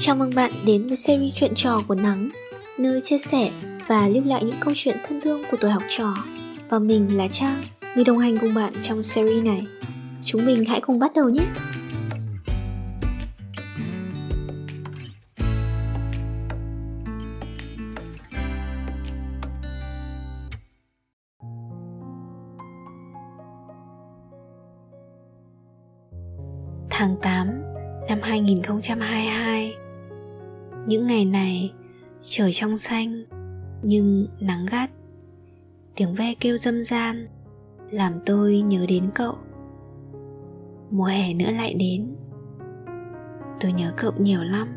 Chào mừng bạn đến với series chuyện trò của Nắng Nơi chia sẻ và lưu lại những câu chuyện thân thương của tuổi học trò Và mình là Trang, người đồng hành cùng bạn trong series này Chúng mình hãy cùng bắt đầu nhé! Tháng 8 năm 2022 những ngày này trời trong xanh nhưng nắng gắt. Tiếng ve kêu dâm gian làm tôi nhớ đến cậu. Mùa hè nữa lại đến. Tôi nhớ cậu nhiều lắm.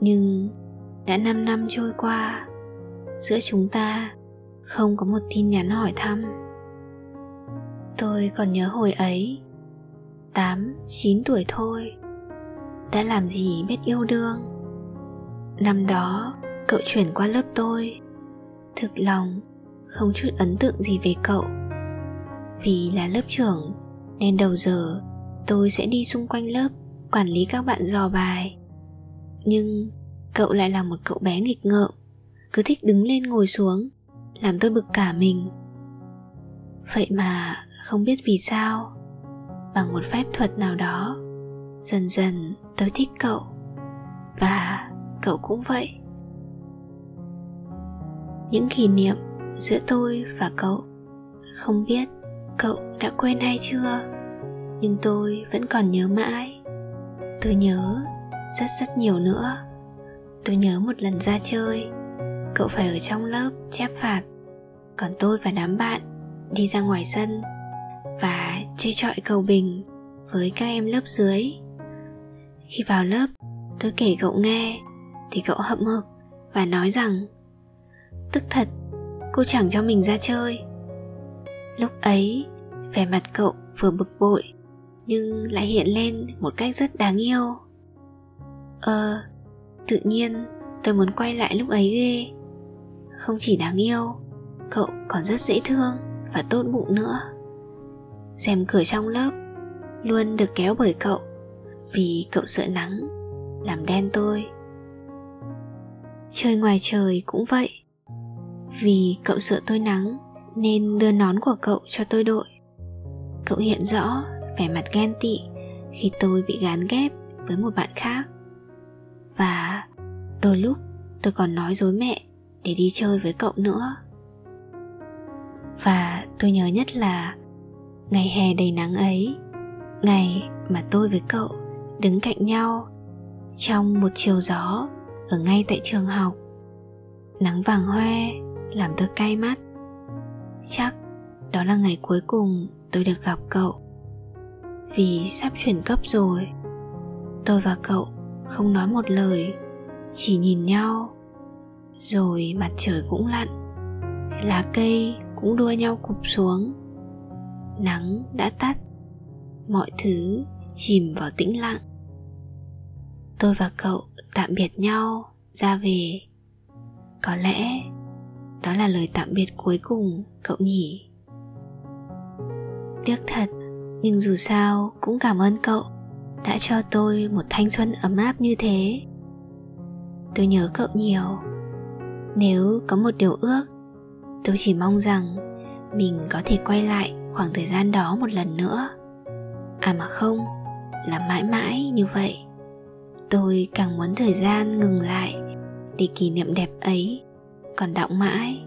Nhưng đã 5 năm trôi qua Giữa chúng ta không có một tin nhắn hỏi thăm. Tôi còn nhớ hồi ấy 8, 9 tuổi thôi. Đã làm gì biết yêu đương? Năm đó, cậu chuyển qua lớp tôi. Thực lòng, không chút ấn tượng gì về cậu. Vì là lớp trưởng, Nên đầu giờ, tôi sẽ đi xung quanh lớp, Quản lý các bạn dò bài. Nhưng, cậu lại là một cậu bé nghịch ngợm. Cứ thích đứng lên ngồi xuống, Làm tôi bực cả mình. Vậy mà, không biết vì sao, bằng một phép thuật nào đó, dần dần tôi thích cậu. Và cậu cũng vậy. Những kỷ niệm giữa tôi và cậu, không biết cậu đã quên hay chưa, nhưng tôi vẫn còn nhớ mãi. Tôi nhớ rất rất nhiều nữa. Tôi nhớ một lần ra chơi, cậu phải ở trong lớp chép phạt, còn tôi và đám bạn đi ra ngoài sân và chơi trọi cầu bình với các em lớp dưới. Khi vào lớp, tôi kể cậu nghe thì cậu hậm hực và nói rằng, tức thật, cô chẳng cho mình ra chơi. Lúc ấy, vẻ mặt cậu vừa bực bội, nhưng lại hiện lên một cách rất đáng yêu. Ờ tự nhiên tôi muốn quay lại lúc ấy ghê. Không chỉ đáng yêu, cậu còn rất dễ thương và tốt bụng nữa. Rèm cửa trong lớp luôn được kéo bởi cậu vì cậu sợ nắng, làm đen tôi chơi ngoài trời cũng vậy. Vì cậu sợ tôi nắng, nên đưa nón của cậu cho tôi đội. Cậu hiện rõ vẻ mặt ghen tị khi tôi bị gán ghép với một bạn khác. Và đôi lúc tôi còn nói dối mẹ để đi chơi với cậu nữa. Và tôi nhớ nhất là ngày hè đầy nắng ấy, ngày mà tôi với cậu đứng cạnh nhau trong một chiều gió ở ngay tại trường học. Nắng vàng hoe làm tôi cay mắt. Chắc đó là ngày cuối cùng tôi được gặp cậu. Vì sắp chuyển cấp rồi, tôi và cậu không nói một lời, chỉ nhìn nhau. Rồi mặt trời cũng lặn, lá cây cũng đua nhau cụp xuống. Nắng đã tắt, mọi thứ chìm vào tĩnh lặng. Tôi và cậu tạm biệt nhau, ra về. Có lẽ đó là lời tạm biệt cuối cùng, cậu nhỉ? Tiếc thật, nhưng dù sao cũng cảm ơn cậu đã cho tôi một thanh xuân ấm áp như thế. Tôi nhớ cậu nhiều. Nếu có một điều ước, tôi chỉ mong rằng mình có thể quay lại khoảng thời gian đó một lần nữa. À mà không, là mãi mãi như vậy tôi càng muốn thời gian ngừng lại để kỷ niệm đẹp ấy, còn đọng mãi.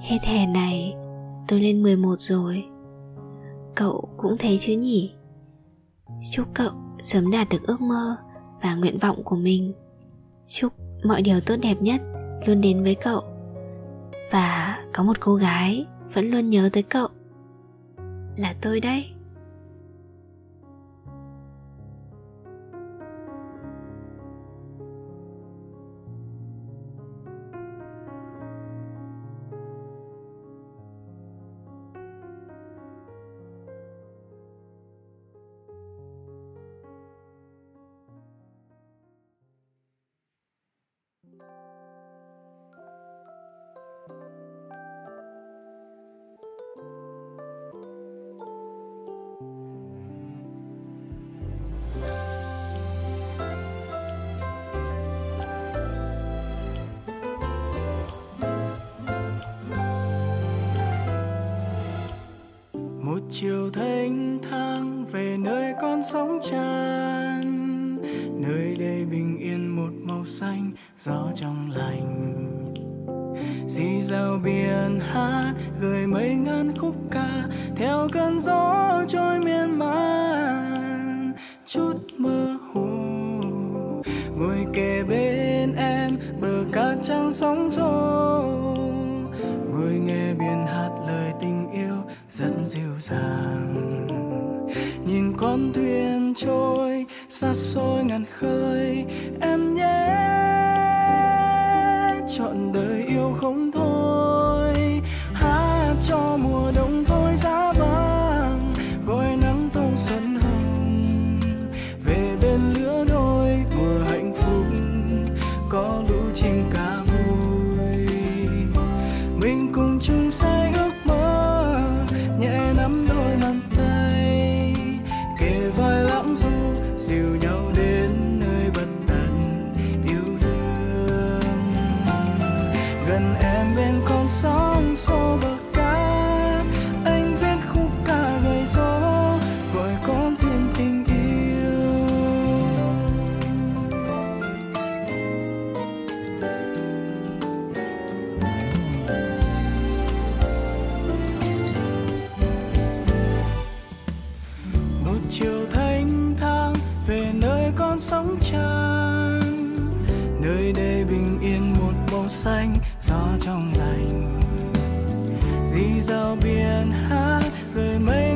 Hết hè này, tôi lên 11 rồi. Cậu cũng thấy chứ nhỉ? Chúc cậu sớm đạt được ước mơ và nguyện vọng của mình. Chúc mọi điều tốt đẹp nhất luôn đến với cậu. Và có một cô gái vẫn luôn nhớ tới cậu. Là tôi đấy. Chiều thanh thang về nơi con sóng tràn, nơi đây bình yên một màu xanh, gió trong lành. Dì dào biển hát gửi mấy ngàn khúc ca, theo cơn gió trôi miên man. Chút mơ hồ, ngồi kề bên em, bờ cát trắng sóng xô. Rất dịu dàng. Nhìn con thuyền trôi xa xôi ngàn khơi gần em bên con sóng xô bờ cát anh viết khúc ca gầy gió, gọi con thuyền tình yêu. Một chiều thanh thang về nơi con sống tràn. Dì dào biển hát lời mấy